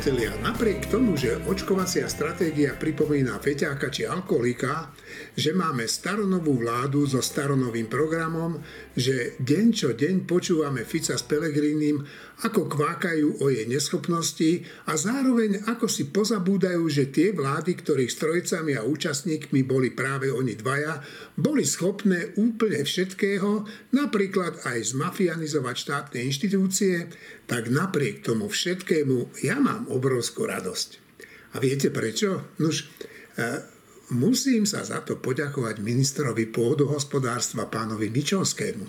priatelia, napriek tomu, že očkovacia stratégia pripomína feťáka či alkoholika, že máme staronovú vládu so staronovým programom, že deň čo deň počúvame Fica s Pelegrínim, ako kvákajú o jej neschopnosti a zároveň ako si pozabúdajú, že tie vlády, ktorých strojcami a účastníkmi boli práve oni dvaja, boli schopné úplne všetkého, napríklad aj zmafianizovať štátne inštitúcie, tak napriek tomu všetkému ja mám obrovskú radosť. A viete prečo? Nuž, e, musím sa za to poďakovať ministrovi pôdohospodárstva pánovi Mičovskému.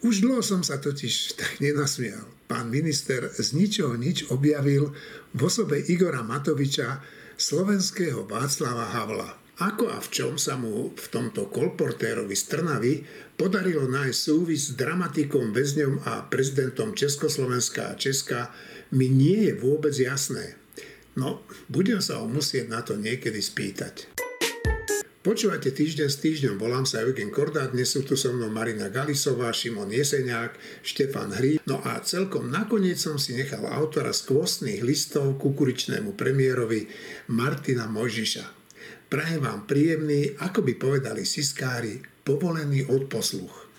Už dlho som sa totiž tak nenasmial. Pán minister z ničoho nič objavil v osobe Igora Matoviča slovenského Václava Havla. Ako a v čom sa mu v tomto kolportérovi z Trnavy podarilo nájsť súvis s dramatikom, väzňom a prezidentom Československa a Česka, mi nie je vôbec jasné. No, budem sa ho musieť na to niekedy spýtať. Počúvate týždeň s týždňom, volám sa Eugen Kordát, dnes sú tu so mnou Marina Galisová, Šimon Jeseniak, Štefan Hrí. No a celkom nakoniec som si nechal autora skvostných listov kukuričnému premiérovi Martina Mojžiša. Prajem vám príjemný, ako by povedali siskári, povolený odposluch.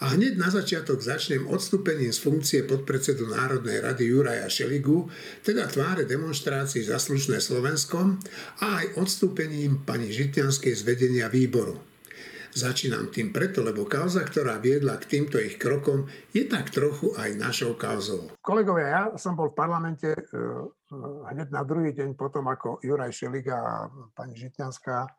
A hneď na začiatok začnem odstúpením z funkcie podpredsedu Národnej rady Juraja Šeligu, teda tváre demonstrácií za slušné Slovenskom a aj odstúpením pani Žitňanskej z vedenia výboru. Začínam tým preto, lebo kauza, ktorá viedla k týmto ich krokom, je tak trochu aj našou kauzou. Kolegovia, ja som bol v parlamente e, hneď na druhý deň potom, ako Juraj Šeliga a pani Žitňanská e,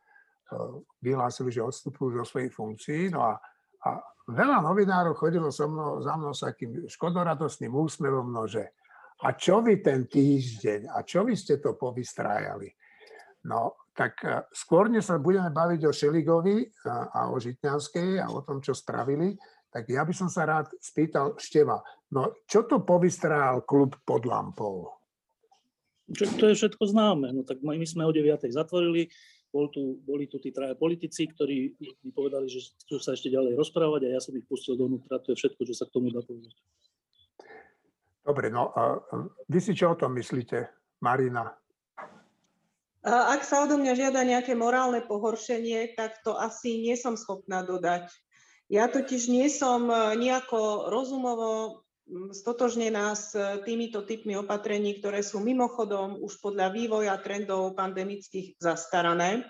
vyhlásili, že odstupujú zo svojich funkcií. No a, a veľa novinárov chodilo so mnou, za mnou s takým škodoradostným úsmevom, no že a čo vy ten týždeň, a čo vy ste to povystrájali? No, tak e, skôr, než sa budeme baviť o Šeligovi a, a o Žitňanskej a o tom, čo spravili, tak ja by som sa rád spýtal Števa, no čo to povystrájal klub pod lampou? Čo, to je všetko známe. No tak my sme o 9. zatvorili, bol tu, boli tu tí traja politici, ktorí mi povedali, že chcú sa ešte ďalej rozprávať a ja som ich pustil donútra. To je všetko, čo sa k tomu dá povedať. Dobre, no a vy si čo o tom myslíte, Marina? Ak sa odo mňa žiada nejaké morálne pohoršenie, tak to asi nie som schopná dodať. Ja totiž nie som e, nejako rozumovo stotožnená s týmito typmi opatrení, ktoré sú mimochodom už podľa vývoja trendov pandemických zastarané.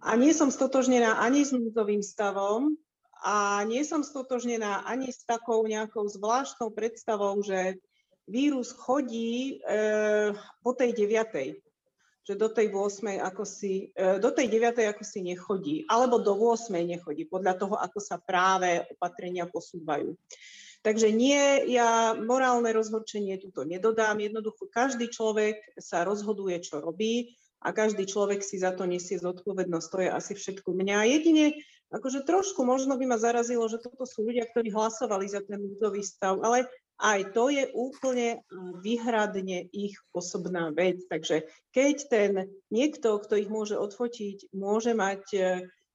A nie som stotožnená ani s núdzovým stavom a nie som stotožnená ani s takou nejakou zvláštnou predstavou, že vírus chodí e, po tej deviatej že do tej 8. ako si, e, do tej 9. ako si nechodí, alebo do 8. nechodí, podľa toho, ako sa práve opatrenia posúvajú. Takže nie, ja morálne rozhorčenie tuto nedodám. Jednoducho každý človek sa rozhoduje, čo robí a každý človek si za to nesie zodpovednosť. To je asi všetko. Mňa jedine, akože trošku možno by ma zarazilo, že toto sú ľudia, ktorí hlasovali za ten núdzový stav, ale aj to je úplne vyhradne ich osobná vec. Takže keď ten niekto, kto ich môže odfotiť, môže mať e,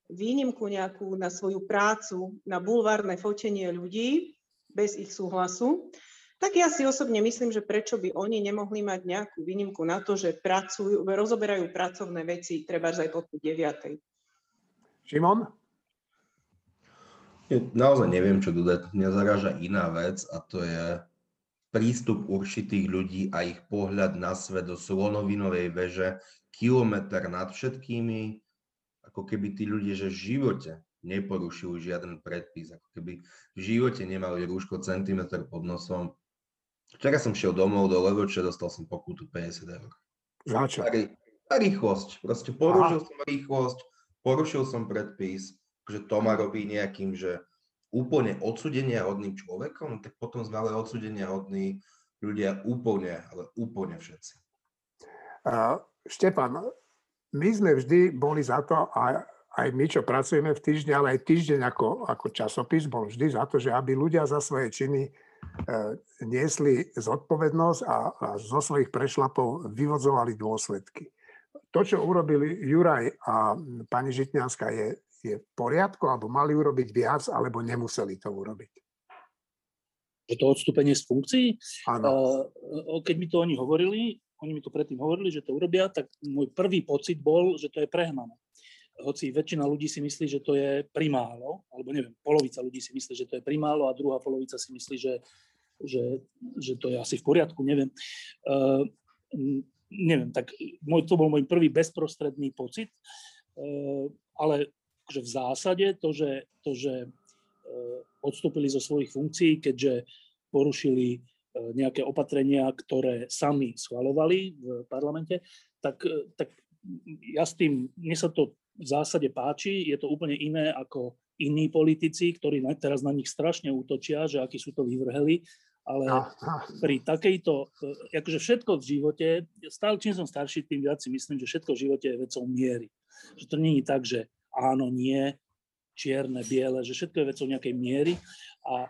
výnimku nejakú na svoju prácu, na bulvárne fotenie ľudí, bez ich súhlasu, tak ja si osobne myslím, že prečo by oni nemohli mať nejakú výnimku na to, že pracujú, rozoberajú pracovné veci, treba aj po 9. Šimon? Naozaj neviem, čo dodať. Mňa zaráža iná vec a to je prístup určitých ľudí a ich pohľad na svet do slonovinovej veže, kilometr nad všetkými, ako keby tí ľudia, že v živote neporušujú žiaden predpis, ako keby v živote nemali rúško centimetr pod nosom. Včera som šiel domov do Levoče, dostal som pokutu 50 eur. Za čo? A rýchlosť. Proste porušil Aha. som rýchlosť, porušil som predpis, že to ma robí nejakým, že úplne odsudenia hodným človekom, tak potom sme ale odsudenia hodní ľudia úplne, ale úplne všetci. Uh, Štefan, my sme vždy boli za to, a aj my, čo pracujeme v týždni, ale aj týždeň ako, ako časopis, bol vždy za to, že aby ľudia za svoje činy e, niesli zodpovednosť a, a zo svojich prešlapov vyvodzovali dôsledky. To, čo urobili Juraj a pani Žitňanská, je, je v poriadku, alebo mali urobiť viac, alebo nemuseli to urobiť? že to odstúpenie z funkcií. Áno. Keď mi to oni hovorili, oni mi to predtým hovorili, že to urobia, tak môj prvý pocit bol, že to je prehnané. Hoci väčšina ľudí si myslí, že to je primálo, alebo neviem, polovica ľudí si myslí, že to je primálo a druhá polovica si myslí, že, že, že to je asi v poriadku, neviem. Uh, neviem, tak môj, to bol môj prvý bezprostredný pocit, uh, ale že v zásade to, že, to, že uh, odstúpili zo svojich funkcií, keďže porušili E, nejaké opatrenia, ktoré sami schvalovali v parlamente, tak, tak ja s tým, mne sa to v zásade páči, je to úplne iné ako iní politici, ktorí teraz na nich strašne útočia, že akí sú to vyvrheli, ale pri takejto, e, akože všetko v živote, stále čím som starší, tým viac si myslím, že všetko v živote je vecou miery. Že to nie je tak, že áno, nie, čierne, biele, že všetko je vecou nejakej miery a e,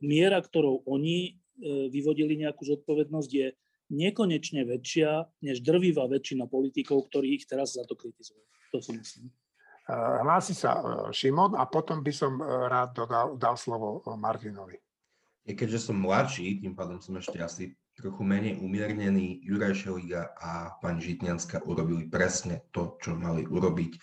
miera, ktorou oni E, vyvodili nejakú zodpovednosť, je nekonečne väčšia než drvivá väčšina politikov, ktorí ich teraz za to kritizujú. To si myslím. E, hlási sa e, Šimon a potom by som rád dodal, dal slovo Martinovi. Keďže som mladší, tým pádom som ešte asi trochu menej umiernený, Juraj Šeliga a pani Žitňanská urobili presne to, čo mali urobiť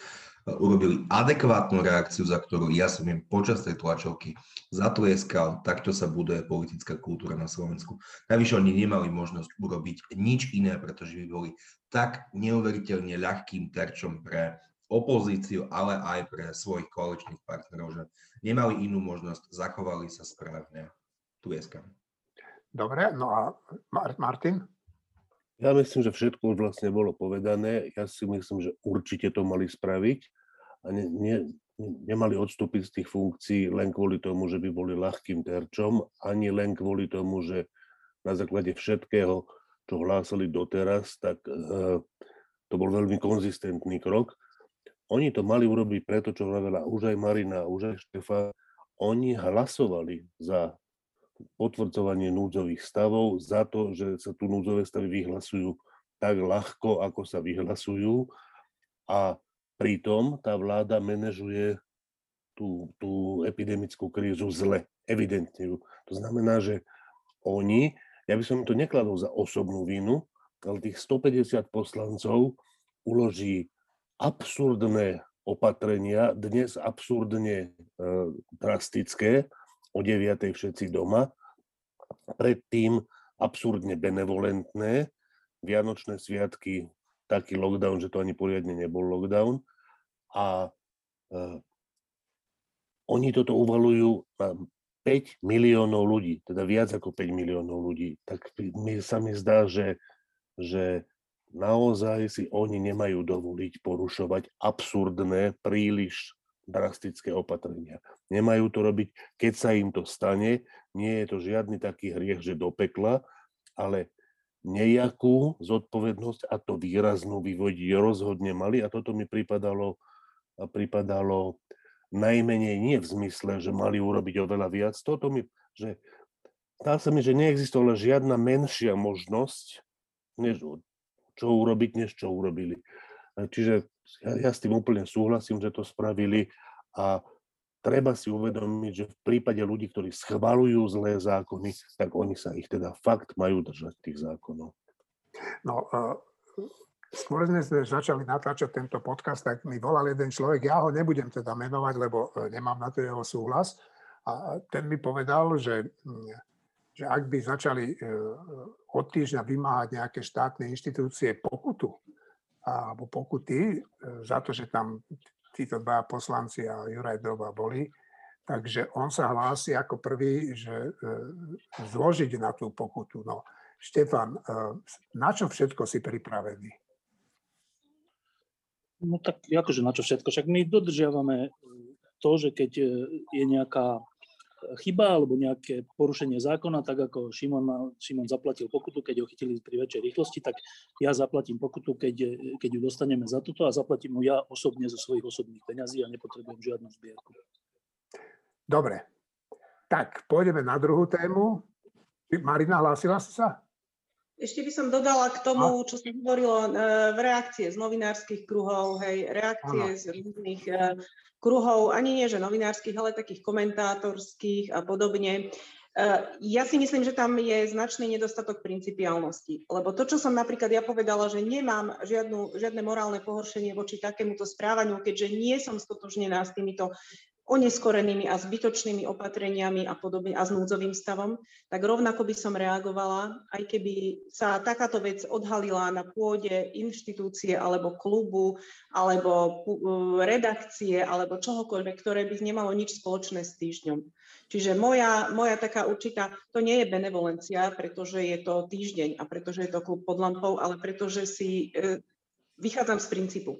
urobili adekvátnu reakciu, za ktorú ja som im počas tej tlačovky zatlieskal. Takto sa buduje politická kultúra na Slovensku. Najvyššie oni nemali možnosť urobiť nič iné, pretože by boli tak neuveriteľne ľahkým terčom pre opozíciu, ale aj pre svojich koaličných partnerov, že nemali inú možnosť, zachovali sa správne. Tlieskam. Dobre, no a Martin? Ja myslím, že všetko už vlastne bolo povedané. Ja si myslím, že určite to mali spraviť a ne, ne, nemali odstúpiť z tých funkcií len kvôli tomu, že by boli ľahkým terčom, ani len kvôli tomu, že na základe všetkého, čo hlásali doteraz, tak e, to bol veľmi konzistentný krok. Oni to mali urobiť preto, čo hovorila už aj Marina, už aj Štefan. Oni hlasovali za potvrdzovanie núdzových stavov, za to, že sa tu núdzové stavy vyhlasujú tak ľahko, ako sa vyhlasujú a pritom tá vláda manažuje tú, tú epidemickú krízu zle, evidentne. To znamená, že oni, ja by som to nekladol za osobnú vinu, ale tých 150 poslancov uloží absurdné opatrenia, dnes absurdne e, drastické, o 9. všetci doma, predtým absurdne benevolentné, Vianočné sviatky, taký lockdown, že to ani poriadne nebol lockdown. A e, oni toto uvalujú na 5 miliónov ľudí, teda viac ako 5 miliónov ľudí. Tak mi sa mi zdá, že, že naozaj si oni nemajú dovoliť porušovať absurdné, príliš drastické opatrenia. Nemajú to robiť, keď sa im to stane. Nie je to žiadny taký hriech, že do pekla, ale nejakú zodpovednosť a to výraznú vyvodiť rozhodne mali a toto mi pripadalo, pripadalo najmenej nie v zmysle, že mali urobiť oveľa viac. Toto mi, že dá sa mi, že neexistovala žiadna menšia možnosť, než, čo urobiť, než čo urobili. Čiže ja, ja s tým úplne súhlasím, že to spravili a treba si uvedomiť, že v prípade ľudí, ktorí schvalujú zlé zákony, tak oni sa ich teda fakt majú držať tých zákonov. No, uh, skôr sme začali natáčať tento podcast, tak mi volal jeden človek, ja ho nebudem teda menovať, lebo e, nemám na to jeho súhlas. A ten mi povedal, že, že ak by začali e, od týždňa vymáhať nejaké štátne inštitúcie pokutu, alebo pokuty e, za to, že tam títo dva poslanci a Juraj Doba boli. Takže on sa hlási ako prvý, že e, zložiť na tú pokutu. No, Štefan, e, na čo všetko si pripravený? No tak akože na čo všetko? Však my dodržiavame to, že keď je nejaká chyba alebo nejaké porušenie zákona, tak ako Šimon, Šimon zaplatil pokutu, keď ho chytili pri väčšej rýchlosti, tak ja zaplatím pokutu, keď, keď ju dostaneme za toto a zaplatím ju ja osobne zo svojich osobných peňazí a nepotrebujem žiadnu zbierku. Dobre. Tak, pôjdeme na druhú tému. Marina, hlásila si sa? Ešte by som dodala k tomu, čo sa hovorilo e, v reakcie z novinárskych kruhov, hej, reakcie ano. z rôznych e, kruhov, ani nie že novinárskych, ale takých komentátorských a podobne. ja si myslím, že tam je značný nedostatok principiálnosti, lebo to, čo som napríklad ja povedala, že nemám žiadnu, žiadne morálne pohoršenie voči takémuto správaniu, keďže nie som stotožnená s týmito oneskorenými a zbytočnými opatreniami a podobne a s núdzovým stavom, tak rovnako by som reagovala, aj keby sa takáto vec odhalila na pôde inštitúcie alebo klubu alebo redakcie alebo čohokoľvek, ktoré by nemalo nič spoločné s týždňom. Čiže moja, moja taká určitá, to nie je benevolencia, pretože je to týždeň a pretože je to klub pod lampou, ale pretože si e, vychádzam z princípu.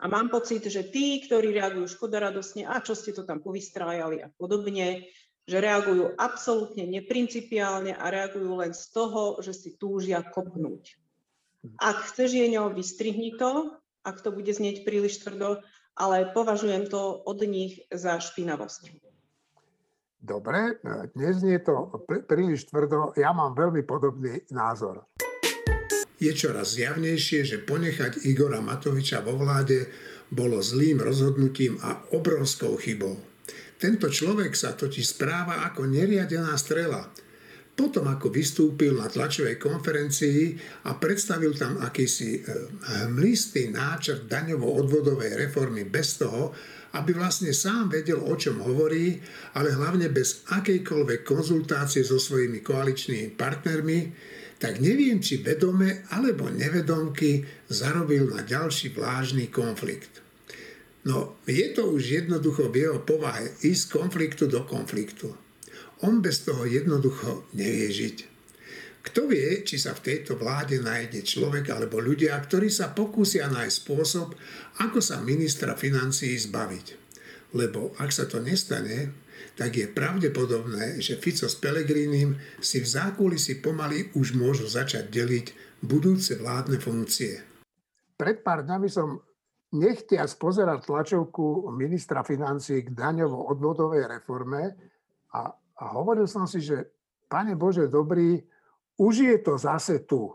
A mám pocit, že tí, ktorí reagujú škodoradosne, a čo ste to tam povystrájali a podobne, že reagujú absolútne neprincipiálne a reagujú len z toho, že si túžia kopnúť. Ak chceš jeňo, vystrihni to, ak to bude znieť príliš tvrdo, ale považujem to od nich za špinavosť. Dobre, dnes je to príliš tvrdo, ja mám veľmi podobný názor je čoraz zjavnejšie, že ponechať Igora Matoviča vo vláde bolo zlým rozhodnutím a obrovskou chybou. Tento človek sa totiž správa ako neriadená strela. Potom, ako vystúpil na tlačovej konferencii a predstavil tam akýsi eh, hmlistý náčrt daňovo-odvodovej reformy bez toho, aby vlastne sám vedel, o čom hovorí, ale hlavne bez akejkoľvek konzultácie so svojimi koaličnými partnermi, tak neviem, či vedome alebo nevedomky zarobil na ďalší vlážny konflikt. No, je to už jednoducho v jeho povahe ísť z konfliktu do konfliktu. On bez toho jednoducho nevie žiť. Kto vie, či sa v tejto vláde nájde človek alebo ľudia, ktorí sa pokúsia nájsť spôsob, ako sa ministra financií zbaviť. Lebo ak sa to nestane, tak je pravdepodobné, že Fico s Pelegrínim si v zákulisí pomaly už môžu začať deliť budúce vládne funkcie. Pred pár dňami som nechtia spozerať tlačovku ministra financí k daňovo-odvodovej reforme a, a hovoril som si, že pane Bože dobrý, už je to zase tu.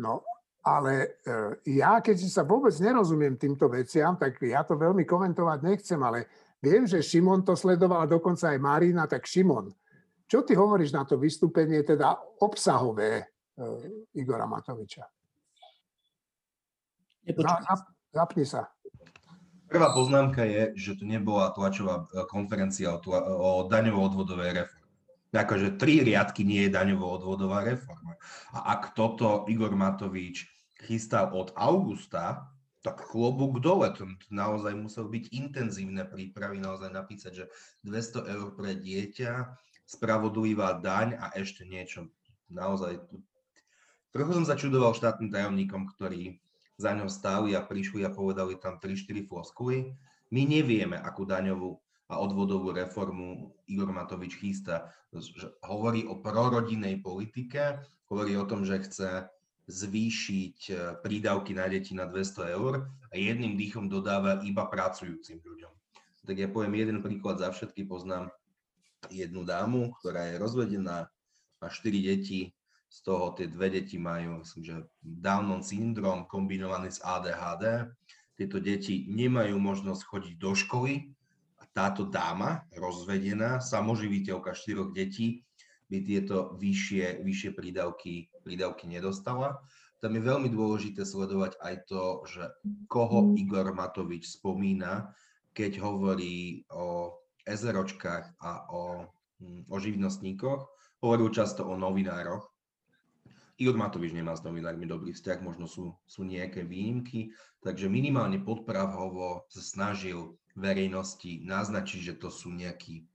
No, ale e, ja, keď sa vôbec nerozumiem týmto veciam, tak ja to veľmi komentovať nechcem, ale Viem, že Šimon to sledoval, a dokonca aj Marina, tak Šimon, čo ty hovoríš na to vystúpenie, teda obsahové uh, Igora Matoviča? Zap, zapni sa. Prvá poznámka je, že to nebola tlačová e, konferencia o, tla, o daňovo-odvodovej reforme. Akože tri riadky nie je daňovo-odvodová reforma. A ak toto Igor Matovič chystal od augusta, tak klobúk dole, to naozaj musel byť intenzívne prípravy, naozaj napísať, že 200 eur pre dieťa, spravodlivá daň a ešte niečo. Naozaj, trochu som začudoval štátnym tajomníkom, ktorí za ňom stáli a prišli a povedali tam 3-4 floskuly. My nevieme, akú daňovú a odvodovú reformu Igor Matovič chystá. Hovorí o prorodinej politike, hovorí o tom, že chce zvýšiť e, prídavky na deti na 200 eur a jedným dýchom dodáva iba pracujúcim ľuďom. Tak ja poviem jeden príklad za všetky. Poznám jednu dámu, ktorá je rozvedená, má 4 deti, z toho tie dve deti majú, myslím, že Downon syndrom kombinovaný s ADHD. Tieto deti nemajú možnosť chodiť do školy a táto dáma, rozvedená, samoživiteľka štyroch detí, by tieto vyššie, vyššie prídavky, prídavky nedostala. Tam je veľmi dôležité sledovať aj to, že koho Igor Matovič spomína, keď hovorí o ezeročkách a o, hm, o živnostníkoch. Hovoril často o novinároch. Igor Matovič nemá s novinármi dobrý vzťah, možno sú, sú nejaké výnimky, takže minimálne podpravhovo sa snažil verejnosti naznačiť, že to sú nejakí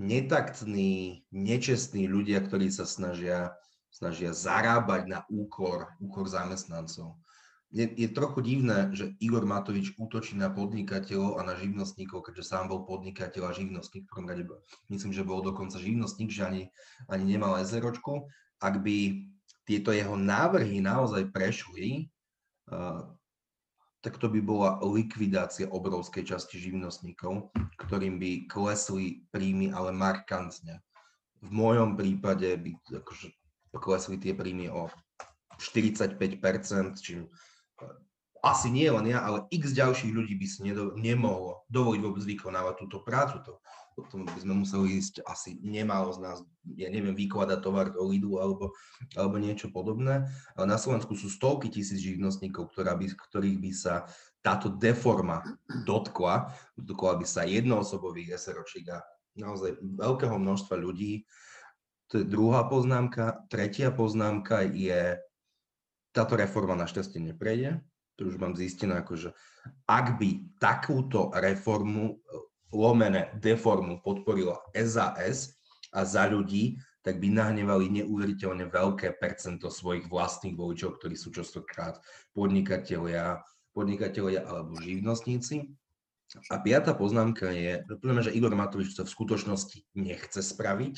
netaktní, nečestní ľudia, ktorí sa snažia, snažia zarábať na úkor, úkor zamestnancov. Je, je trochu divné, že Igor Matovič útočí na podnikateľov a na živnostníkov, keďže sám bol podnikateľ a živnostník. V prvom rade myslím, že bol dokonca živnostník, že ani, ani nemal ezeročku. Ak by tieto jeho návrhy naozaj prešli, tak to by bola likvidácia obrovskej časti živnostníkov, ktorým by klesli príjmy, ale markantne. V mojom prípade by akože klesli tie príjmy o 45%, čím asi nie len ja, ale x ďalších ľudí by si nedo, nemohlo dovoliť vôbec vykonávať túto prácu. To, potom by sme museli ísť asi nemálo z nás, ja neviem, vykladať tovar do Lidu alebo, alebo niečo podobné. Ale na Slovensku sú stovky tisíc živnostníkov, ktorá by, ktorých by sa táto deforma dotkla. Dotkla by sa jednoosobových SROčík a naozaj veľkého množstva ľudí. To je druhá poznámka. Tretia poznámka je, táto reforma našťastie neprejde. To už mám zistené, akože ak by takúto reformu lomené deformu podporila SAS a za ľudí, tak by nahnevali neuveriteľne veľké percento svojich vlastných voličov, ktorí sú častokrát podnikatelia, podnikatelia alebo živnostníci. A piata poznámka je, že Igor Matovič to v skutočnosti nechce spraviť,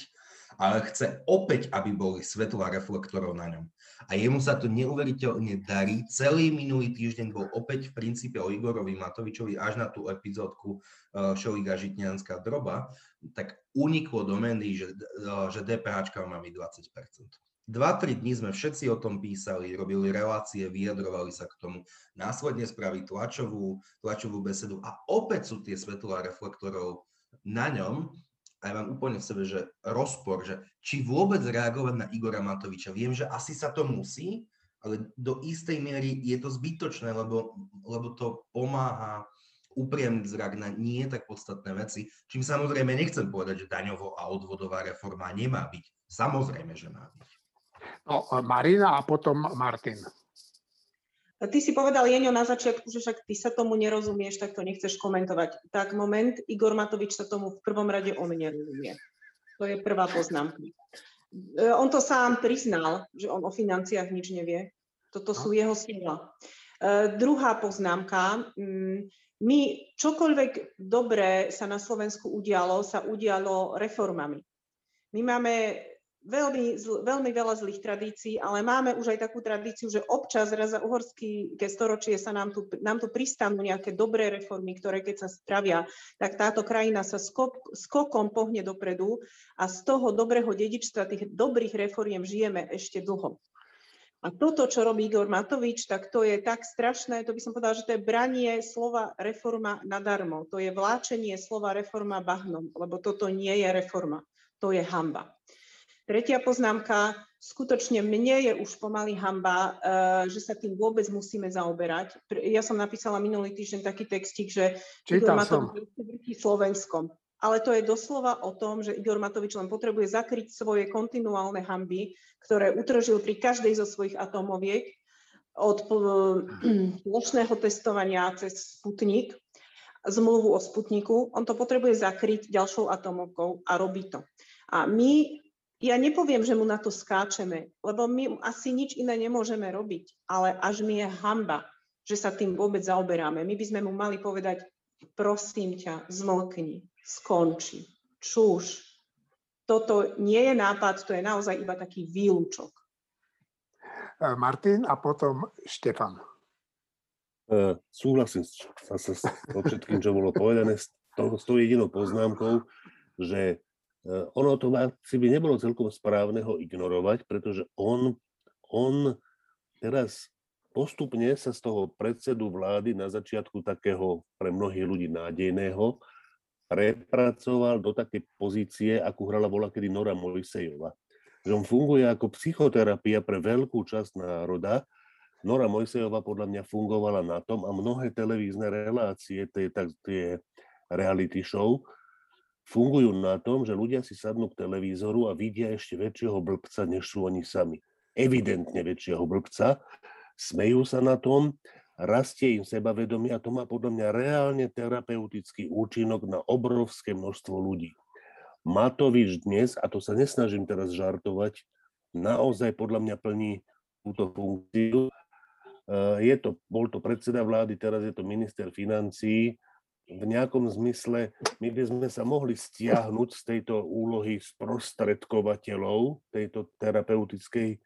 ale chce opäť, aby boli svetla reflektorov na ňom. A jemu sa to neuveriteľne darí. Celý minulý týždeň bol opäť v princípe o Igorovi Matovičovi až na tú epizódku uh, Šoliga Žitňanská droba, tak uniklo do médií, že, uh, že DPH má byť 20%. Dva, tri dní sme všetci o tom písali, robili relácie, vyjadrovali sa k tomu. Následne spraviť tlačovú, tlačovú besedu a opäť sú tie svetlá reflektorov na ňom a ja mám úplne v sebe, že rozpor, že či vôbec reagovať na Igora Matoviča. Viem, že asi sa to musí, ale do istej miery je to zbytočné, lebo, lebo to pomáha upriamiť zrak na nie tak podstatné veci, čím samozrejme nechcem povedať, že daňovo a odvodová reforma nemá byť. Samozrejme, že má byť. No, Marina a potom Martin. Ty si povedal, Jeňo, na začiatku, že však ty sa tomu nerozumieš, tak to nechceš komentovať. Tak moment, Igor Matovič sa tomu v prvom rade on nerozumie. To je prvá poznámka. E, on to sám priznal, že on o financiách nič nevie. Toto sú no. jeho slova. E, druhá poznámka. Mm, my čokoľvek dobré sa na Slovensku udialo, sa udialo reformami. My máme veľmi, zl, veľmi veľa zlých tradícií, ale máme už aj takú tradíciu, že občas raz za uhorský storočie sa nám tu, nám tu pristanú nejaké dobré reformy, ktoré keď sa spravia, tak táto krajina sa skok, skokom pohne dopredu a z toho dobrého dedičstva, tých dobrých reforiem žijeme ešte dlho. A toto, čo robí Igor Matovič, tak to je tak strašné, to by som povedala, že to je branie slova reforma nadarmo. To je vláčenie slova reforma bahnom, lebo toto nie je reforma, to je hamba. Tretia poznámka, skutočne mne je už pomaly hamba, eh, že sa tým vôbec musíme zaoberať. Ja som napísala minulý týždeň taký textík, že Čítal Igor som. Slovenskom. Ale to je doslova o tom, že Igor Matovič len potrebuje zakryť svoje kontinuálne hamby, ktoré utržil pri každej zo svojich atomoviek, od plošného testovania cez Sputnik, zmluvu o Sputniku. On to potrebuje zakryť ďalšou atomovkou a robí to. A my ja nepoviem, že mu na to skáčeme, lebo my asi nič iné nemôžeme robiť, ale až mi je hamba, že sa tým vôbec zaoberáme. My by sme mu mali povedať, prosím ťa, zmlkni, skonči, čúš. Toto nie je nápad, to je naozaj iba taký výlučok. E, Martin a potom Štefan. Uh, súhlasím sa so všetkým, čo bolo povedané, s tou, s tou jedinou poznámkou, že Eh, ono to asi by nebolo celkom správne ho ignorovať, pretože on, on teraz postupne sa z toho predsedu vlády na začiatku takého pre mnohých ľudí nádejného prepracoval do takej pozície, akú hrala bola kedy Nora Mojsejova. Že on funguje ako psychoterapia pre veľkú časť národa. Nora Mojsejova podľa mňa fungovala na tom a mnohé televízne relácie, tie, tie reality show, fungujú na tom, že ľudia si sadnú k televízoru a vidia ešte väčšieho blbca, než sú oni sami. Evidentne väčšieho blbca, smejú sa na tom, rastie im sebavedomie a to má podľa mňa reálne terapeutický účinok na obrovské množstvo ľudí. Matovič dnes, a to sa nesnažím teraz žartovať, naozaj podľa mňa plní túto funkciu. Je to, bol to predseda vlády, teraz je to minister financií, v nejakom zmysle my by sme sa mohli stiahnuť z tejto úlohy sprostredkovateľov tejto terapeutickej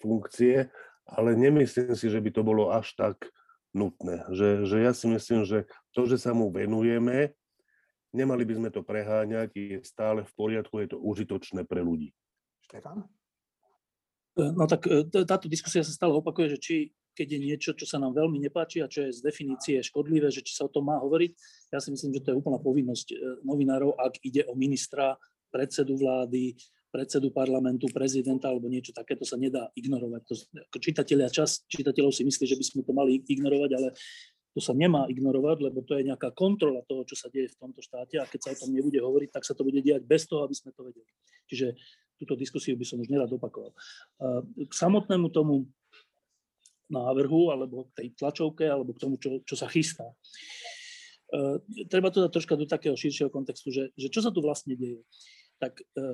funkcie, ale nemyslím si, že by to bolo až tak nutné. Že, že ja si myslím, že to, že sa mu venujeme, nemali by sme to preháňať, je stále v poriadku, je to užitočné pre ľudí. Štefan? No tak e, táto diskusia sa stále opakuje, že či keď je niečo, čo sa nám veľmi nepáči a čo je z definície škodlivé, že či sa o tom má hovoriť. Ja si myslím, že to je úplná povinnosť e, novinárov, ak ide o ministra, predsedu vlády, predsedu parlamentu, prezidenta alebo niečo takéto sa nedá ignorovať. To, ako čitatelia, čas čitateľov si myslí, že by sme to mali ignorovať, ale to sa nemá ignorovať, lebo to je nejaká kontrola toho, čo sa deje v tomto štáte a keď sa o tom nebude hovoriť, tak sa to bude diať bez toho, aby sme to vedeli. Čiže túto diskusiu by som už nerad opakoval. K samotnému tomu návrhu alebo k tej tlačovke alebo k tomu, čo, čo sa chystá. Treba to dať troška do takého širšieho kontextu, že, že čo sa tu vlastne deje tak e, e,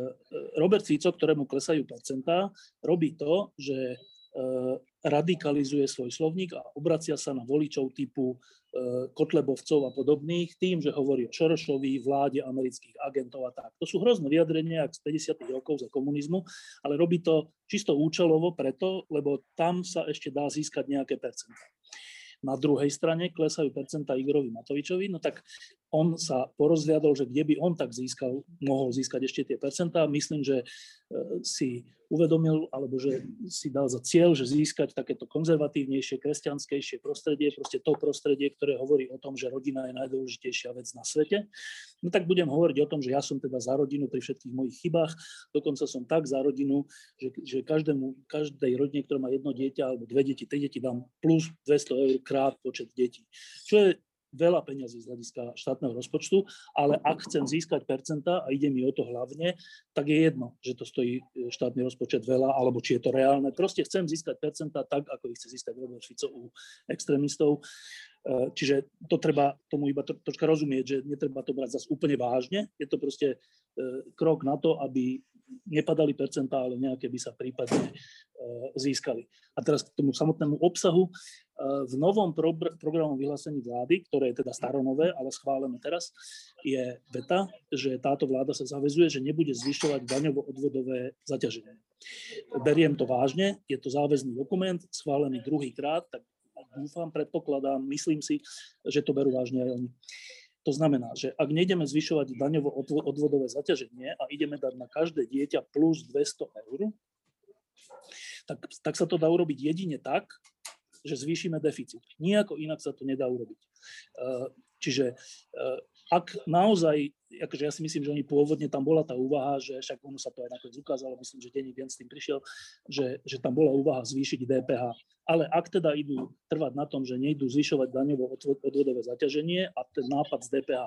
Robert Fico, ktorému klesajú percentá, robí to, že e, radikalizuje svoj slovník a obracia sa na voličov typu Kotlebovcov a podobných tým, že hovorí o Šorošovi, vláde amerických agentov a tak. To sú hrozné vyjadrenia z 50. rokov za komunizmu, ale robí to čisto účelovo preto, lebo tam sa ešte dá získať nejaké percentá na druhej strane klesajú percenta Igorovi Matovičovi, no tak on sa porozviadol, že kde by on tak získal, mohol získať ešte tie percentá. Myslím, že e, si uvedomil, alebo že si dal za cieľ, že získať takéto konzervatívnejšie, kresťanskejšie prostredie, proste to prostredie, ktoré hovorí o tom, že rodina je najdôležitejšia vec na svete. No tak budem hovoriť o tom, že ja som teda za rodinu pri všetkých mojich chybách, dokonca som tak za rodinu, že, že každému, každej rodine, ktorá má jedno dieťa alebo dve deti, tri deti dám plus 200 eur krát počet detí. Čo je veľa peňazí z hľadiska štátneho rozpočtu, ale ak chcem získať percentá a ide mi o to hlavne, tak je jedno, že to stojí e, štátny rozpočet veľa, alebo či je to reálne. Proste chcem získať percentá tak, ako ich chce získať Robert Fico u extrémistov. E, čiže to treba tomu iba troška rozumieť, že netreba to brať zase úplne vážne. Je to proste e, krok na to, aby nepadali percentá, ale nejaké by sa prípadne získali. A teraz k tomu samotnému obsahu. V novom pro- programovom vyhlásení vlády, ktoré je teda staronové, ale schválené teraz, je veta, že táto vláda sa zavezuje, že nebude zvyšovať daňovo-odvodové zaťaženie. Beriem to vážne, je to záväzný dokument, schválený druhýkrát, tak dúfam, predpokladám, myslím si, že to berú vážne aj oni. To znamená, že ak nejdeme zvyšovať daňovo-odvodové zaťaženie a ideme dať na každé dieťa plus 200 eur, tak, tak sa to dá urobiť jedine tak, že zvýšime deficit. Nijako inak sa to nedá urobiť. Eh, čiže eh, ak naozaj, akože ja si myslím, že oni pôvodne tam bola tá úvaha, že však ono sa to aj nakoniec ukázalo, myslím, že denní s tým prišiel, že, že tam bola úvaha zvýšiť DPH. Ale ak teda idú trvať na tom, že nejdú zvyšovať daňovo odvodové zaťaženie a ten nápad z DPH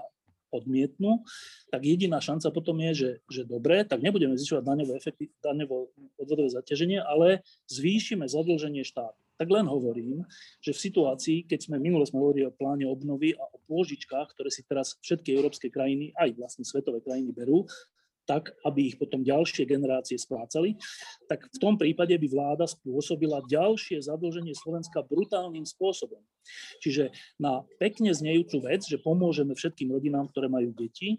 odmietnú, tak jediná šanca potom je, že, že dobre, tak nebudeme zvyšovať daňové, efekty, daňovo odvodové zaťaženie, ale zvýšime zadlženie štátu. Tak len hovorím, že v situácii, keď sme minule sme hovorili o pláne obnovy a o pôžičkách, ktoré si teraz všetky európske krajiny, aj vlastne svetové krajiny berú, tak, aby ich potom ďalšie generácie splácali, tak v tom prípade by vláda spôsobila ďalšie zadlženie Slovenska brutálnym spôsobom. Čiže na pekne znejúcu vec, že pomôžeme všetkým rodinám, ktoré majú deti,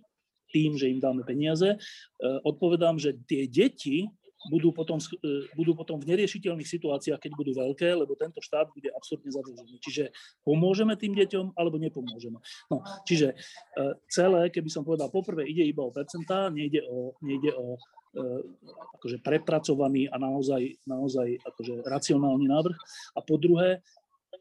tým, že im dáme peniaze, eh, odpovedám, že tie deti budú potom, e, budú potom v neriešiteľných situáciách, keď budú veľké, lebo tento štát bude absurdne zadlžený. Čiže pomôžeme tým deťom, alebo nepomôžeme. No, čiže e, celé, keby som povedal, poprvé ide iba o percentá, nejde o, nejde o e, akože prepracovaný a naozaj, naozaj akože racionálny návrh. A po druhé,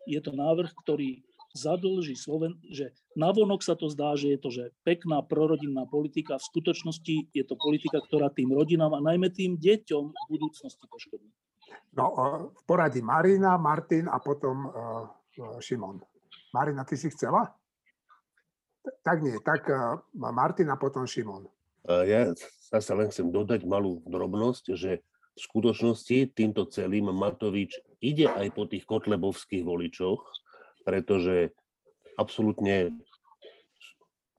je to návrh, ktorý zadlží Sloven, že navonok sa to zdá, že je to že pekná prorodinná politika, v skutočnosti je to politika, ktorá tým rodinám a najmä tým deťom v budúcnosti poškodí. No, v poradí Marina, Martin a potom uh, Šimon. Marina, ty si chcela? Tak nie, tak uh, Martin a potom Šimon. Ja sa len chcem dodať malú drobnosť, že v skutočnosti týmto celým Matovič ide aj po tých kotlebovských voličoch, pretože absolútne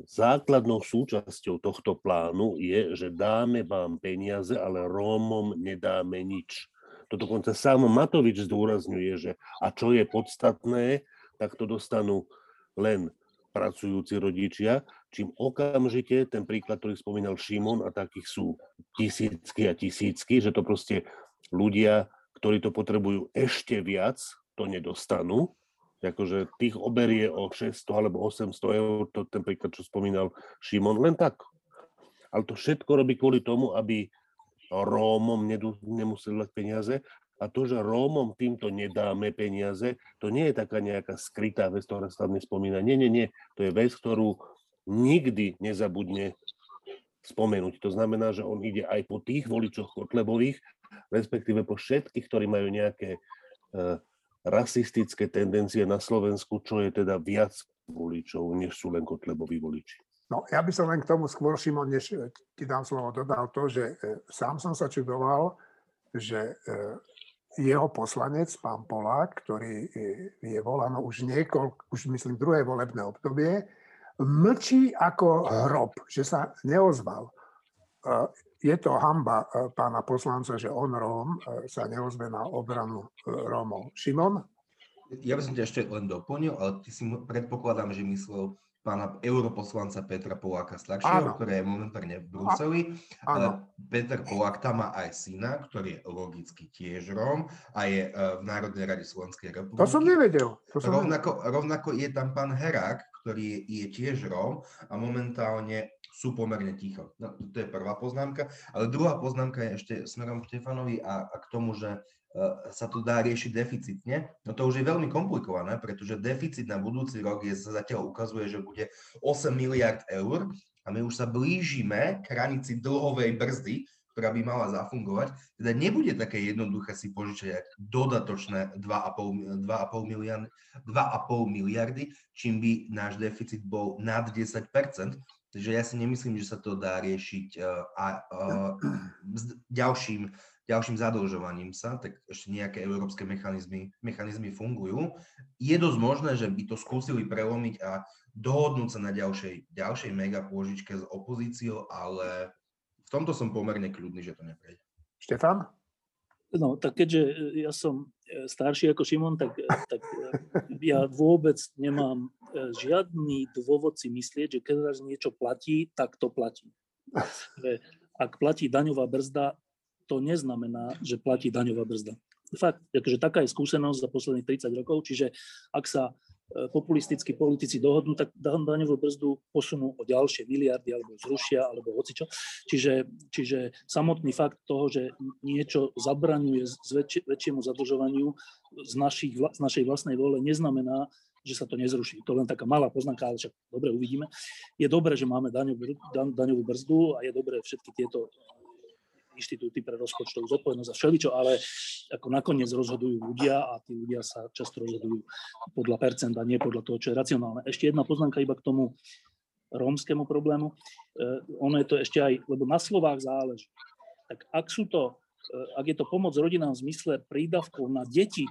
základnou súčasťou tohto plánu je, že dáme vám peniaze, ale Rómom nedáme nič. To dokonca sám Matovič zdôrazňuje, že a čo je podstatné, tak to dostanú len pracujúci rodičia, čím okamžite ten príklad, ktorý spomínal Šimon a takých sú tisícky a tisícky, že to proste ľudia, ktorí to potrebujú ešte viac, to nedostanú akože tých oberie o 600 alebo 800 eur, to ten príklad, čo spomínal Šimon, len tak. Ale to všetko robí kvôli tomu, aby Rómom nemuseli dať peniaze A to, že Rómom týmto nedáme peniaze, to nie je taká nejaká skrytá vec, ktorá sa nespomína. Nie, nie, nie. To je vec, ktorú nikdy nezabudne spomenúť. To znamená, že on ide aj po tých voličoch Kotlebových, respektíve po všetkých, ktorí majú nejaké uh, rasistické tendencie na Slovensku, čo je teda viac voličov, než sú len Kotleboví voliči. No, ja by som len k tomu skôr, Šimon, než e, ti dám slovo, dodal to, že e, sám som sa čudoval, že e, jeho poslanec, pán Polák, ktorý je volaný už niekoľko, už myslím druhé volebné obdobie, mlčí ako hrob, že sa neozval. Je to hamba pána poslanca, že on Róm sa neozve na obranu Rómov. Šimon? Ja by som ťa ešte len doplnil, ale ty si predpokladám, že myslel pána europoslanca Petra Poláka staršieho, ktorý je momentárne v Bruseli. Áno. Peter Polák tam má aj syna, ktorý je logicky tiež Róm a je e, v Národnej rade Slovenskej republiky. To som nevedel. To som rovnako, nevedel. rovnako je tam pán Herák, ktorý je, je tiež Róm a momentálne sú pomerne ticho. No, to je prvá poznámka. Ale druhá poznámka je ešte smerom k Štefanovi a, a k tomu, že E, sa to dá riešiť deficitne, no to už je veľmi komplikované, pretože deficit na budúci rok je, zatiaľ ukazuje, že bude 8 miliard eur a my už sa blížime k hranici dlhovej brzdy, ktorá by mala zafungovať. Teda nebude také jednoduché si požičať dodatočné 2,5 miliardy, 2,5 miliardy, čím by náš deficit bol nad 10 Takže ja si nemyslím, že sa to dá riešiť uh, uh, s ďalším ďalším zadlžovaním sa, tak ešte nejaké európske mechanizmy, mechanizmy fungujú. Je dosť možné, že by to skúsili prelomiť a dohodnúť sa na ďalšej, ďalšej mega pôžičke s opozíciou, ale v tomto som pomerne kľudný, že to neprejde. Štefan? No, tak keďže ja som starší ako Šimon, tak, tak e, ja vôbec nemám žiadny dôvod si myslieť, že keď raz niečo platí, tak to platí. Ak platí daňová brzda, to neznamená, že platí daňová brzda. Fakt, akože taká je skúsenosť za posledných 30 rokov, čiže ak sa populistickí politici dohodnú, tak daňovú brzdu posunú o ďalšie miliardy alebo zrušia alebo hocičo. Čiže, čiže samotný fakt toho, že niečo zabraňuje väčšie, väčšiemu zadlžovaniu z, našich, z našej vlastnej vole, neznamená, že sa to nezruší. To len taká malá poznámka, ale však dobre uvidíme. Je dobré, že máme daňovú, daňovú brzdu a je dobré všetky tieto inštitúty pre rozpočtovú zodpovednosť a všeličo, ale ako nakoniec rozhodujú ľudia a tí ľudia sa často rozhodujú podľa percent a nie podľa toho, čo je racionálne. Ešte jedna poznámka iba k tomu rómskému problému. E, ono je to ešte aj, lebo na slovách záleží. Tak ak sú to, e, ak je to pomoc rodinám v zmysle prídavkov na deti,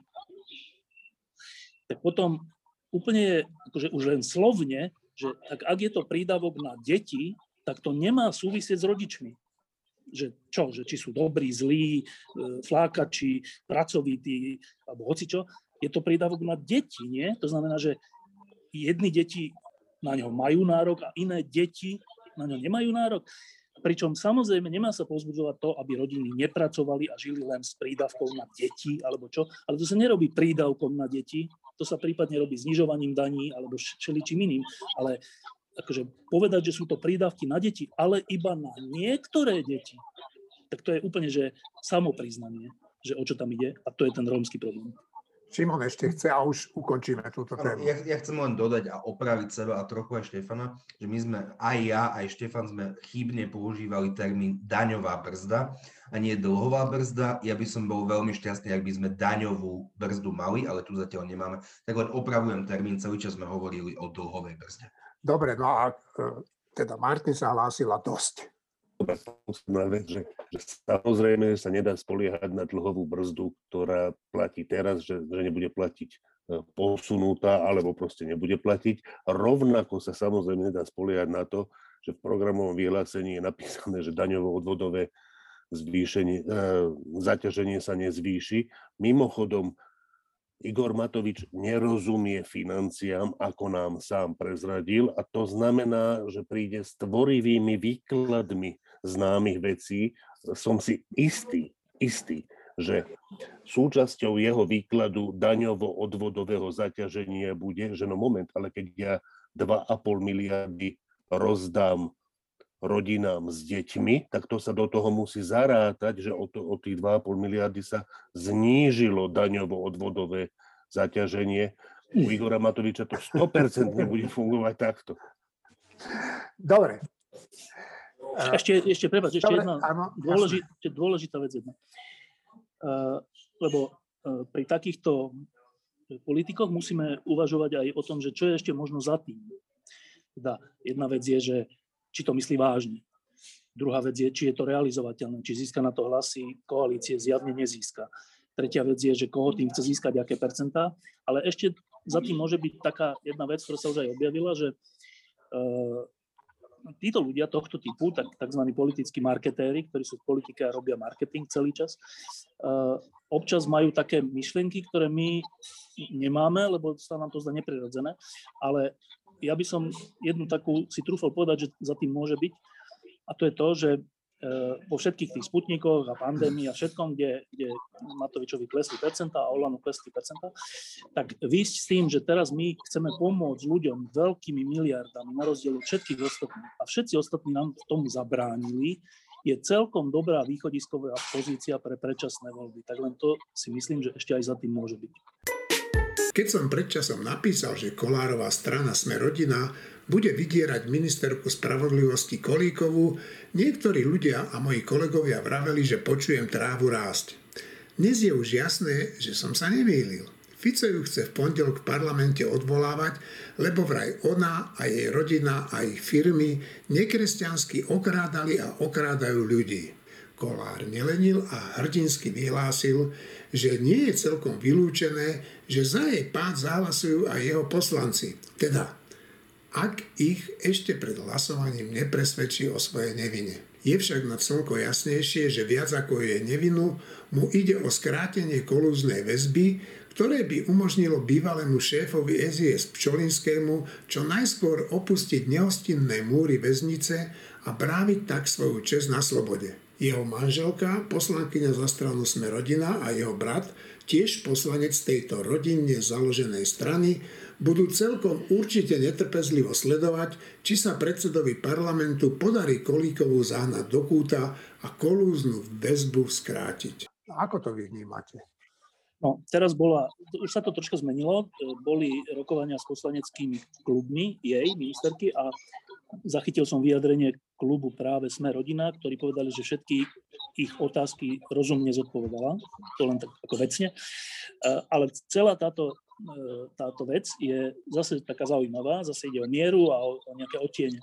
tak potom úplne akože už len slovne, že tak ak je to prídavok na deti, tak to nemá súvisieť s rodičmi že čo, že či sú dobrí, zlí, e, flákači, pracovití, alebo hoci čo, je to prídavok na deti, nie? To znamená, že jedni deti na ňo majú nárok a iné deti na ňo nemajú nárok. Pričom samozrejme nemá sa pozbudzovať to, aby rodiny nepracovali a žili len s prídavkou na deti alebo čo, ale to sa nerobí prídavkom na deti, to sa prípadne robí znižovaním daní alebo všeličím iným, ale akože povedať, že sú to prídavky na deti, ale iba na niektoré deti, tak to je úplne, že samopriznanie, že o čo tam ide a to je ten rómsky problém. Šimon ešte chce a už ukončíme túto tému. Ja, ja chcem len dodať a opraviť seba a trochu aj Štefana, že my sme, aj ja, aj Štefan sme chybne používali termín daňová brzda a nie dlhová brzda. Ja by som bol veľmi šťastný, ak by sme daňovú brzdu mali, ale tu zatiaľ nemáme. Tak len opravujem termín, celý čas sme hovorili o dlhovej brzde. Dobre, no a e, teda Martin sa hlásila dosť. Že, že samozrejme sa nedá spoliehať na dlhovú brzdu, ktorá platí teraz, že, že nebude platiť e, posunutá alebo proste nebude platiť. Rovnako sa samozrejme nedá spoliehať na to, že v programovom vyhlásení je napísané, že daňovo-odvodové zvýšenie, e, zaťaženie sa nezvýši. Mimochodom, Igor Matovič nerozumie financiám, ako nám sám prezradil a to znamená, že príde s tvorivými výkladmi známych vecí. Som si istý, istý, že súčasťou jeho výkladu daňovo-odvodového zaťaženia bude, že no moment, ale keď ja 2,5 miliardy rozdám rodinám s deťmi, tak to sa do toho musí zarátať, že o, to, o tých 2,5 miliardy sa znížilo daňovo-odvodové zaťaženie. U Igora Matoviča to 100% nebude fungovať takto. Dobre. Ešte, ešte prepáč, ešte Dobre, jedna áno, dôležitá, dôležitá vec jedna. Uh, lebo uh, pri takýchto politikoch musíme uvažovať aj o tom, že čo je ešte možno za tým. Teda jedna vec je, že či to myslí vážne. Druhá vec je, či je to realizovateľné, či získa na to hlasy koalície, zjavne nezíska. Tretia vec je, že koho tým chce získať, aké percentá. Ale ešte za tým môže byť taká jedna vec, ktorá sa už aj objavila, že uh, títo ľudia tohto typu, tak, tzv. politickí marketéri, ktorí sú v politike a robia marketing celý čas, uh, občas majú také myšlienky, ktoré my nemáme, lebo sa nám to zdá neprirodzené, ale ja by som jednu takú si trúfal povedať, že za tým môže byť, a to je to, že e, všetkých tých sputnikoch a pandémii a všetkom, kde, kde Matovičovi klesli percentá a Olanu klesli percentá, tak výsť s tým, že teraz my chceme pomôcť ľuďom veľkými miliardami na rozdiel od všetkých ostatných a všetci ostatní nám v tomu zabránili, je celkom dobrá východisková pozícia pre predčasné voľby. Tak len to si myslím, že ešte aj za tým môže byť. Keď som predčasom napísal, že Kolárová strana Sme rodina bude vydierať ministerku spravodlivosti Kolíkovú, niektorí ľudia a moji kolegovia vraveli, že počujem trávu rásť. Dnes je už jasné, že som sa nemýlil. Fico ju chce v pondelok v parlamente odvolávať, lebo vraj ona a jej rodina a ich firmy nekresťansky okrádali a okrádajú ľudí. Kolár nelenil a hrdinsky vyhlásil, že nie je celkom vylúčené, že za jej pád zahlasujú aj jeho poslanci. Teda, ak ich ešte pred hlasovaním nepresvedčí o svojej nevine. Je však na celko jasnejšie, že viac ako je nevinu, mu ide o skrátenie kolúznej väzby, ktoré by umožnilo bývalému šéfovi SIS Pčolinskému čo najskôr opustiť nehostinné múry väznice a bráviť tak svoju čest na slobode. Jeho manželka, poslankyňa za stranu Sme rodina a jeho brat, tiež poslanec tejto rodinne založenej strany, budú celkom určite netrpezlivo sledovať, či sa predsedovi parlamentu podarí Kolíkovú zahnať do kúta a kolúznu väzbu skrátiť. Ako to vy vnímate? No, teraz bola, už sa to troška zmenilo, boli rokovania s poslaneckými klubmi jej, ministerky, a zachytil som vyjadrenie klubu práve Sme rodina, ktorí povedali, že všetky ich otázky rozumne zodpovedala, to len tak ako vecne. Ale celá táto, e, táto vec je zase taká zaujímavá, zase ide o mieru a o, o nejaké otiene.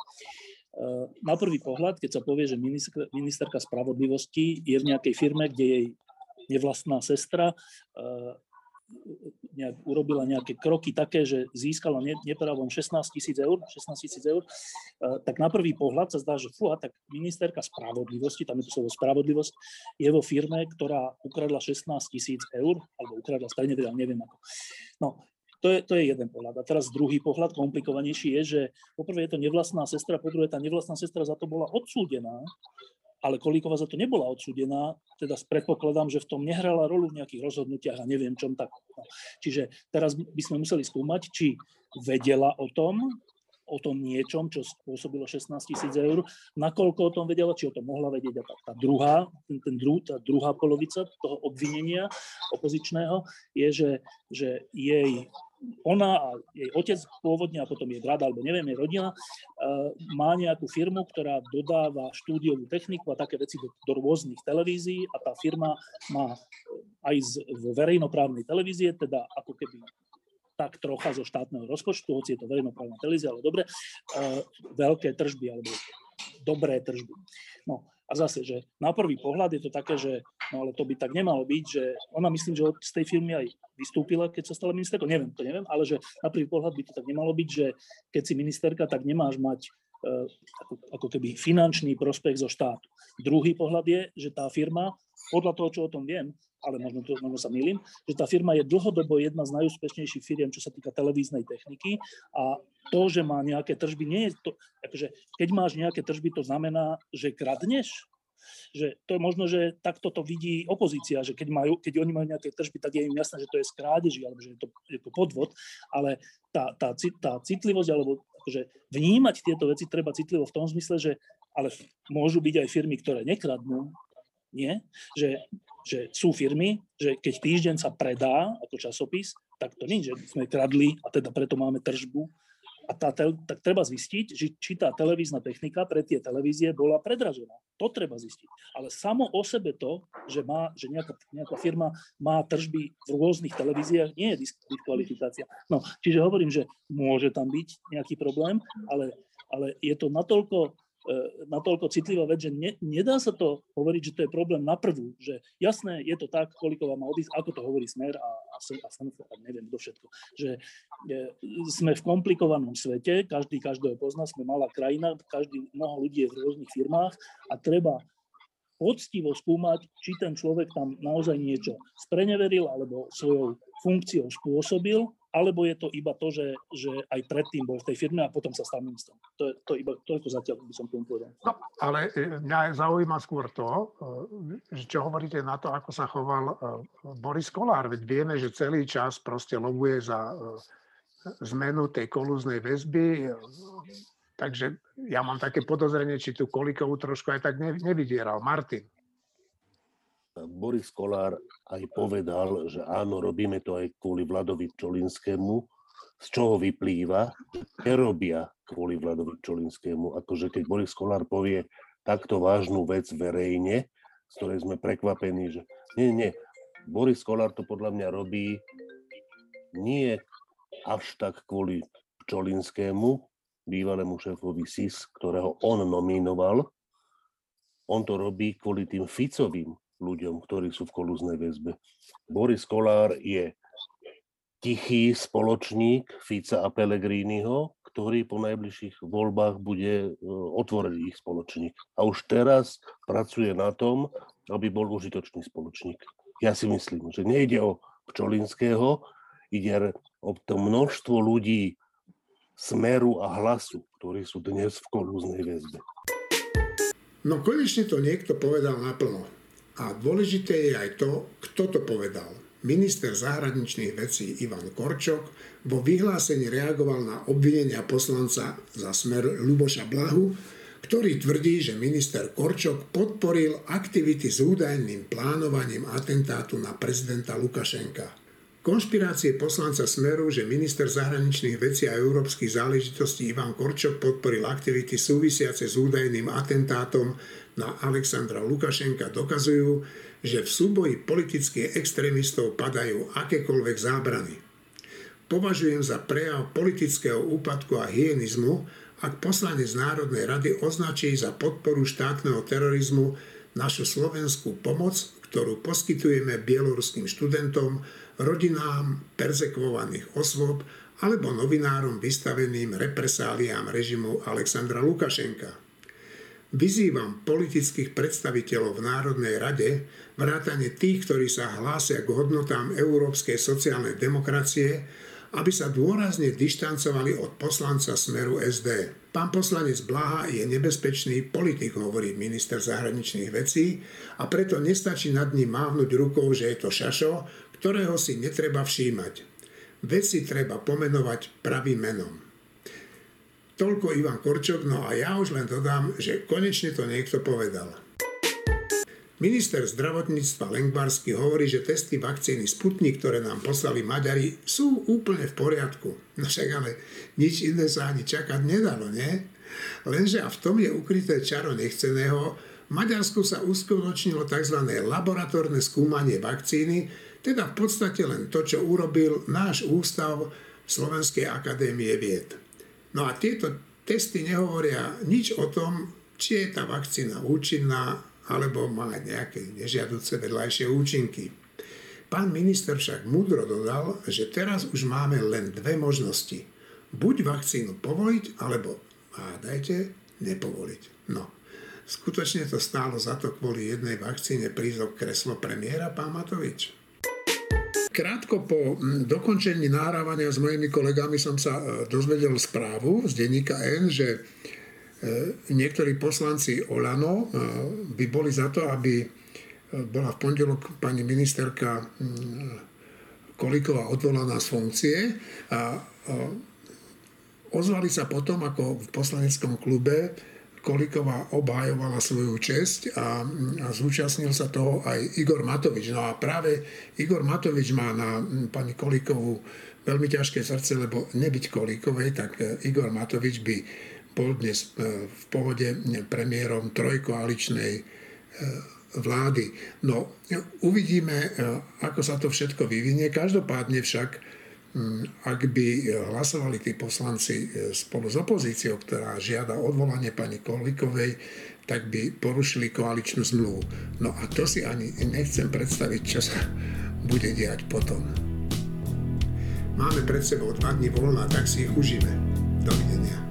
Na prvý pohľad, keď sa povie, že ministerka spravodlivosti je v nejakej firme, kde jej nevlastná sestra nejak urobila nejaké kroky také, že získala nepravom 16 tisíc eur, 16 tisíc eur, eh, tak na prvý pohľad sa zdá, že fúha, tak ministerka spravodlivosti, tam je to slovo spravodlivosť, je vo firme, ktorá ukradla 16 tisíc eur, alebo ukradla stejne, teda neviem ako. No, to je, to je jeden pohľad. A teraz druhý pohľad, komplikovanejší, je, že poprvé je to nevlastná sestra, po druhé tá nevlastná sestra za to bola odsúdená ale Kolíková za to nebola odsúdená, teda predpokladám, že v tom nehrala rolu v nejakých rozhodnutiach a neviem čom tak. Čiže teraz by sme museli skúmať, či vedela o tom, o tom niečom, čo spôsobilo 16 tisíc eur, nakoľko o tom vedela, či o tom mohla vedieť. A tá, tá, druhá, ten, ten dru, tá druhá polovica toho obvinenia opozičného je, že, že jej ona a jej otec pôvodne a potom jej brat, alebo neviem, jej rodina, uh, má nejakú firmu, ktorá dodáva štúdiovú techniku a také veci do, do rôznych televízií a tá firma má aj z, vo verejnoprávnej televízie, teda ako keby tak trocha zo štátneho rozpočtu, hoci je to verejnoprávna televízia, ale dobre, uh, veľké tržby alebo dobré tržby. No a zase, že na prvý pohľad je to také, že no ale to by tak nemalo byť, že ona myslím, že z tej firmy aj vystúpila, keď sa stala ministerkou, neviem, to neviem, ale že na prvý pohľad by to tak nemalo byť, že keď si ministerka, tak nemáš mať ako, ako keby finančný prospech zo štátu. Druhý pohľad je, že tá firma, podľa toho, čo o tom viem, ale možno, to, možno sa milím, že tá firma je dlhodobo jedna z najúspešnejších firiem, čo sa týka televíznej techniky a to, že má nejaké tržby, nie je to, akože keď máš nejaké tržby, to znamená, že kradneš, že to je možno, že takto to vidí opozícia, že keď, majú, keď oni majú nejaké tržby, tak je im jasné, že to je skrádeži alebo že je to, je to podvod, ale tá, tá, tá citlivosť alebo akože vnímať tieto veci treba citlivo v tom zmysle, že ale môžu byť aj firmy, ktoré nekradnú, nie? Že, že sú firmy, že keď týždeň sa predá ako časopis, tak to nie, že sme kradli a teda preto máme tržbu, a tá, tak treba zistiť, že či tá televízna technika pre tie televízie bola predražená. To treba zistiť. Ale samo o sebe to, že, má, že nejaká, nejaká firma má tržby v rôznych televíziách, nie je diskvalifikácia. No, čiže hovorím, že môže tam byť nejaký problém, ale, ale je to natoľko natoľko citlivá vec, že ne, nedá sa to hovoriť, že to je problém na prvú, že jasné, je to tak, koľko vám má odísť, ako to hovorí Smer a, a, a, a neviem kto všetko, že je, sme v komplikovanom svete, každý každého pozná, sme malá krajina, každý, mnoho ľudí je v rôznych firmách a treba poctivo skúmať, či ten človek tam naozaj niečo spreneveril alebo svojou funkciou spôsobil alebo je to iba to, že, že aj predtým bol v tej firme a potom sa stal ministrom. To je to iba toľko zatiaľ, by som tomu povedal. No, ale e, mňa zaujíma skôr to, e, čo hovoríte na to, ako sa choval e, Boris Kolár. Veď vieme, že celý čas proste lobuje za zmenu tej kolúznej väzby. Takže ja mám také podozrenie, či tú Kolikovú trošku aj tak nevydieral. Martin. Boris Kolár aj povedal, že áno, robíme to aj kvôli Vladovi Čolinskému, z čoho vyplýva, že nerobia kvôli Vladovi Čolinskému. Akože keď Boris Kolár povie takto vážnu vec verejne, z ktorej sme prekvapení, že nie, nie, Boris Kolár to podľa mňa robí nie až tak kvôli Čolinskému, bývalému šéfovi SIS, ktorého on nominoval, on to robí kvôli tým Ficovým ľuďom, ktorí sú v kolúznej väzbe. Boris Kolár je tichý spoločník Fica a Pellegriniho, ktorý po najbližších voľbách bude e, otvorený ich spoločník. A už teraz pracuje na tom, aby bol užitočný spoločník. Ja si myslím, že nejde o Pčolinského, ide o to množstvo ľudí smeru a hlasu, ktorí sú dnes v kolúznej väzbe. No konečne to niekto povedal naplno. A dôležité je aj to, kto to povedal. Minister zahraničných vecí Ivan Korčok vo vyhlásení reagoval na obvinenia poslanca za smer Luboša Blahu, ktorý tvrdí, že minister Korčok podporil aktivity s údajným plánovaním atentátu na prezidenta Lukašenka. Konšpirácie poslanca Smeru, že minister zahraničných vecí a európskych záležitostí Ivan Korčok podporil aktivity súvisiace s údajným atentátom na Alexandra Lukašenka dokazujú, že v súboji politických extrémistov padajú akékoľvek zábrany. Považujem za prejav politického úpadku a hyenizmu, ak poslanec Národnej rady označí za podporu štátneho terorizmu našu slovenskú pomoc, ktorú poskytujeme bieloruským študentom, rodinám perzekvovaných osôb alebo novinárom vystaveným represáliám režimu Alexandra Lukašenka. Vyzývam politických predstaviteľov v Národnej rade, vrátane tých, ktorí sa hlásia k hodnotám európskej sociálnej demokracie, aby sa dôrazne dištancovali od poslanca Smeru SD. Pán poslanec Blaha je nebezpečný politik, hovorí minister zahraničných vecí a preto nestačí nad ním mávnuť rukou, že je to šašo, ktorého si netreba všímať. Veci treba pomenovať pravým menom. Toľko Ivan Korčok, no a ja už len dodám, že konečne to niekto povedal. Minister zdravotníctva Lengbarsky hovorí, že testy vakcíny Sputnik, ktoré nám poslali Maďari, sú úplne v poriadku. No však ale nič iné sa ani čakať nedalo, nie? Lenže a v tom je ukryté čaro nechceného. V Maďarsku sa uskutočnilo tzv. laboratórne skúmanie vakcíny, teda v podstate len to, čo urobil náš ústav Slovenskej akadémie vied. No a tieto testy nehovoria nič o tom, či je tá vakcína účinná alebo má nejaké nežiaduce vedľajšie účinky. Pán minister však múdro dodal, že teraz už máme len dve možnosti. Buď vakcínu povoliť, alebo hádajte, nepovoliť. No, skutočne to stálo za to kvôli jednej vakcíne prísť kreslo premiéra, pán Matovič. Krátko po mm, dokončení nahrávania s mojimi kolegami som sa e, dozvedel správu z denníka N, že e, niektorí poslanci Olano e, by boli za to, aby bola v pondelok pani ministerka mm, Kolíková odvolaná z funkcie a ozvali sa potom, ako v poslaneckom klube Kolíková obhajovala svoju česť a, a zúčastnil sa toho aj Igor Matovič. No a práve Igor Matovič má na pani Kolíkovú veľmi ťažké srdce, lebo nebyť Kolíkovej, tak e, Igor Matovič by bol dnes e, v pohode premiérom trojkoaličnej e, vlády. No, uvidíme, ako sa to všetko vyvinie. Každopádne však ak by hlasovali tí poslanci e, spolu s opozíciou, ktorá žiada odvolanie pani Kolikovej, tak by porušili koaličnú zmluvu. No a to si ani nechcem predstaviť, čo sa bude diať potom. Máme pred sebou dva dní voľna, tak si ich užíme. Dovidenia.